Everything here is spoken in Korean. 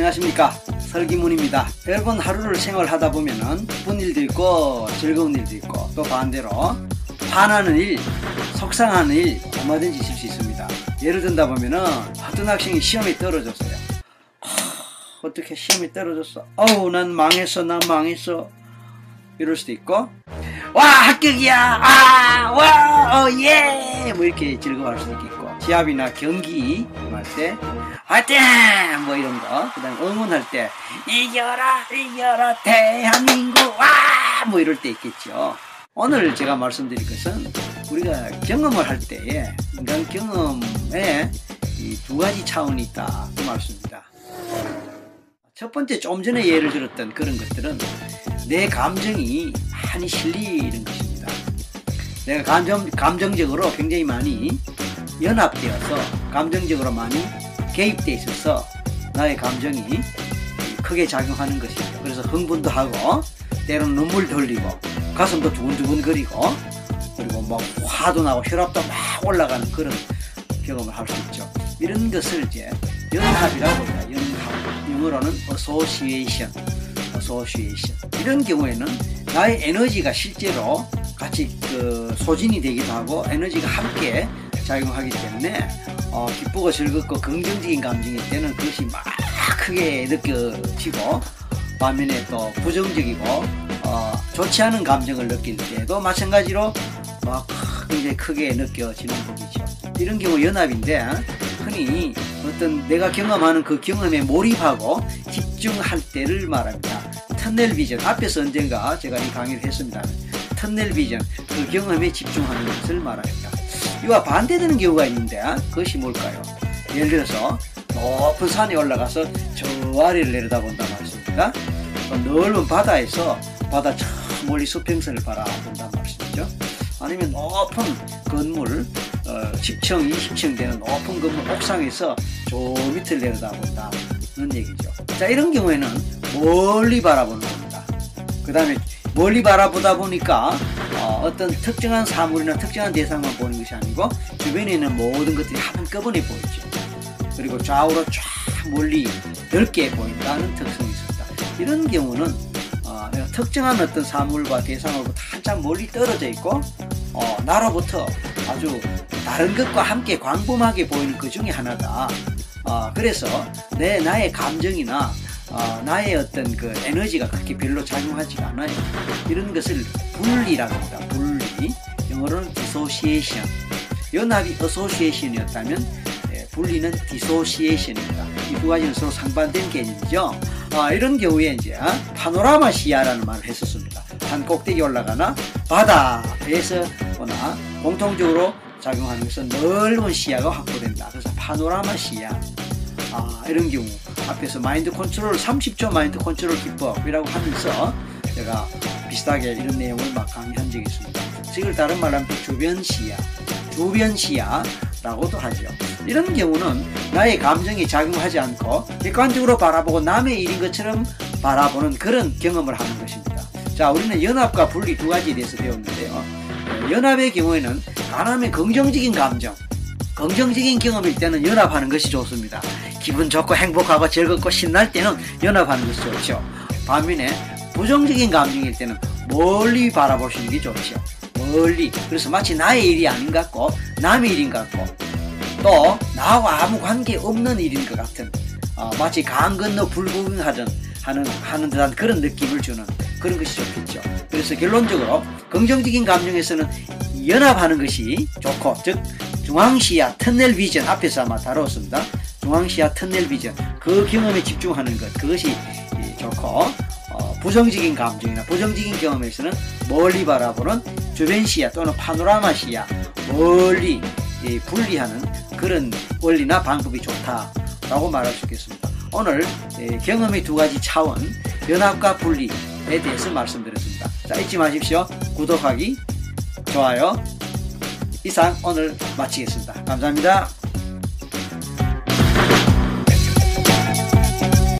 안녕하십니까. 설기문입니다. 여러분 하루를 생활하다 보면은 기쁜 일도 있고 즐거운 일도 있고 또 반대로 화나는 일 속상하는 일 얼마든지 있을 수 있습니다. 예를 든다 보면은 어떤 학생이 시험에 떨어졌어요. 하, 어떻게 시험에 떨어졌어? 어우 난 망했어 난 망했어. 이럴 수도 있고. 와 합격이야. 아와어예뭐 이렇게 즐거워할 수도 있고 시합이나 경기 할 때 화이팅! 뭐 이런 거. 그 다음 응원할 때 이겨라 이겨라 대한민국! 와 뭐 이럴 때 있겠죠. 오늘 제가 말씀드릴 것은 우리가 경험을 할 때에 인간 경험에 두 가지 차원이 있다. 그 말씀입니다. 첫 번째 좀 전에 예를 들었던 그런 것들은 내 감정이 많이 실리는 것입니다. 내가 감정, 감정적으로 굉장히 많이 연합되어서 감정적으로 많이 개입돼 있어서 나의 감정이 크게 작용하는 것입니다. 그래서 흥분도 하고 때로는 눈물 돌리고 가슴도 두근두근 거리고 그리고 뭐 화도 나고 혈압도 막 올라가는 그런 경험을 할 수 있죠. 이런 것을 이제 연합이라고 합니다. 연합. 영어로는 association. association. 이런 경우에는 나의 에너지가 실제로 같이 그 소진이 되기도 하고 에너지가 함께 작용하기 때문에 어, 기쁘고 즐겁고 긍정적인 감정일 때는 그것이 막 크게 느껴지고 반면에 또 부정적이고 어, 좋지 않은 감정을 느낄 때도 마찬가지로 막 굉장히 크게 느껴지는 법이죠. 이런 경우 연합인데 흔히 어떤 내가 경험하는 그 경험에 몰입하고 집중할 때를 말합니다. 터넬 비전 앞에서 언젠가 제가 이 강의를 했습니다. 터넬 비전 그 경험에 집중하는 것을 말합니다. 이와 반대되는 경우가 있는데 그것이 뭘까요? 예를 들어서 높은 산에 올라가서 저 아래를 내려다본다 말씀입니다. 넓은 바다에서 바다 저 멀리 수평선을 바라본다 말씀이죠. 아니면 높은 건물 어, 10층, 20층 되는 높은 건물 옥상에서 저 밑을 내려다본다는 얘기죠. 자 이런 경우에는 멀리 바라보는 겁니다. 그 다음에 멀리 바라보다 보니까 어, 떤 특정한 사물이나 특정한 대상만 보는 것이 아니고 주변에 있는 모든 것들이 한꺼번에 보이죠. 그리고 좌우로 쫙 멀리 넓게 보인다는 특성이 있습니다. 이런 경우는 어, 특정한 어떤 사물과 대상으로부터 한참 멀리 떨어져 있고 어, 나로부터 아주 다른 것과 함께 광범하게 보이는 그 중에 하나다. 어, 그래서 내 나의 감정이나 어, 나의 어떤 그 에너지가 그렇게 별로 작용하지 않아요. 이런 것을 분리라고 합니다. 분리. 영어로는 dissociation. 연합이 association이었다면 예, 분리는 dissociation입니다. 이 두 가지는 서로 상반된 개념이죠. 아, 이런 경우에 이제 아, 파노라마 시야라는 말을 했었습니다. 산 꼭대기 올라가나 바다에서 보나 공통적으로 작용하는 것은 넓은 시야가 확보된다. 그래서 파노라마 시야. 아, 이런 경우 앞에서 마인드 컨트롤 30초 마인드 컨트롤 기법이라고 하면서 제가 비슷하게 이런 내용을 막 강의한 적이 있습니다. 이걸 다른 말로 하면 주변 시야, 주변 시야라고도 하죠. 이런 경우는 나의 감정이 작용하지 않고 객관적으로 바라보고 남의 일인 것처럼 바라보는 그런 경험을 하는 것입니다. 자, 우리는 연합과 분리 두 가지에 대해서 배웠는데요. 연합의 경우에는 가능하면 긍정적인 감정, 긍정적인 경험일 때는 연합하는 것이 좋습니다. 기분 좋고 행복하고 즐겁고 신날 때는 연합하는 것이 좋죠. 반면에 부정적인 감정일 때는 멀리 바라보시는 게 좋죠. 멀리. 그래서 마치 나의 일이 아닌 것 같고 남의 일인 것 같고 또 나하고 아무 관계 없는 일인 것 같은 어, 마치 강 건너 불구경하던 하는 하는 듯한 그런 느낌을 주는 그런 것이 좋겠죠. 그래서 결론적으로 긍정적인 감정에서는 연합하는 것이 좋고 즉 중앙시야 터널 비전 앞에서 아마 다뤘습니다. 중앙시야 터널 비전 그 경험에 집중하는 것 그것이 좋고 어, 부정적인 감정이나 부정적인 경험에서는 멀리 바라보는 주변 시야 또는 파노라마 시야 멀리 예, 분리하는 그런 원리나 방법이 좋다라고 말할 수 있겠습니다. 오늘 예, 경험의 두 가지 차원 연합과 분리에 대해서 말씀드렸습니다. 자 잊지 마십시오. 구독하기 좋아요 이상 오늘 마치겠습니다. 감사합니다.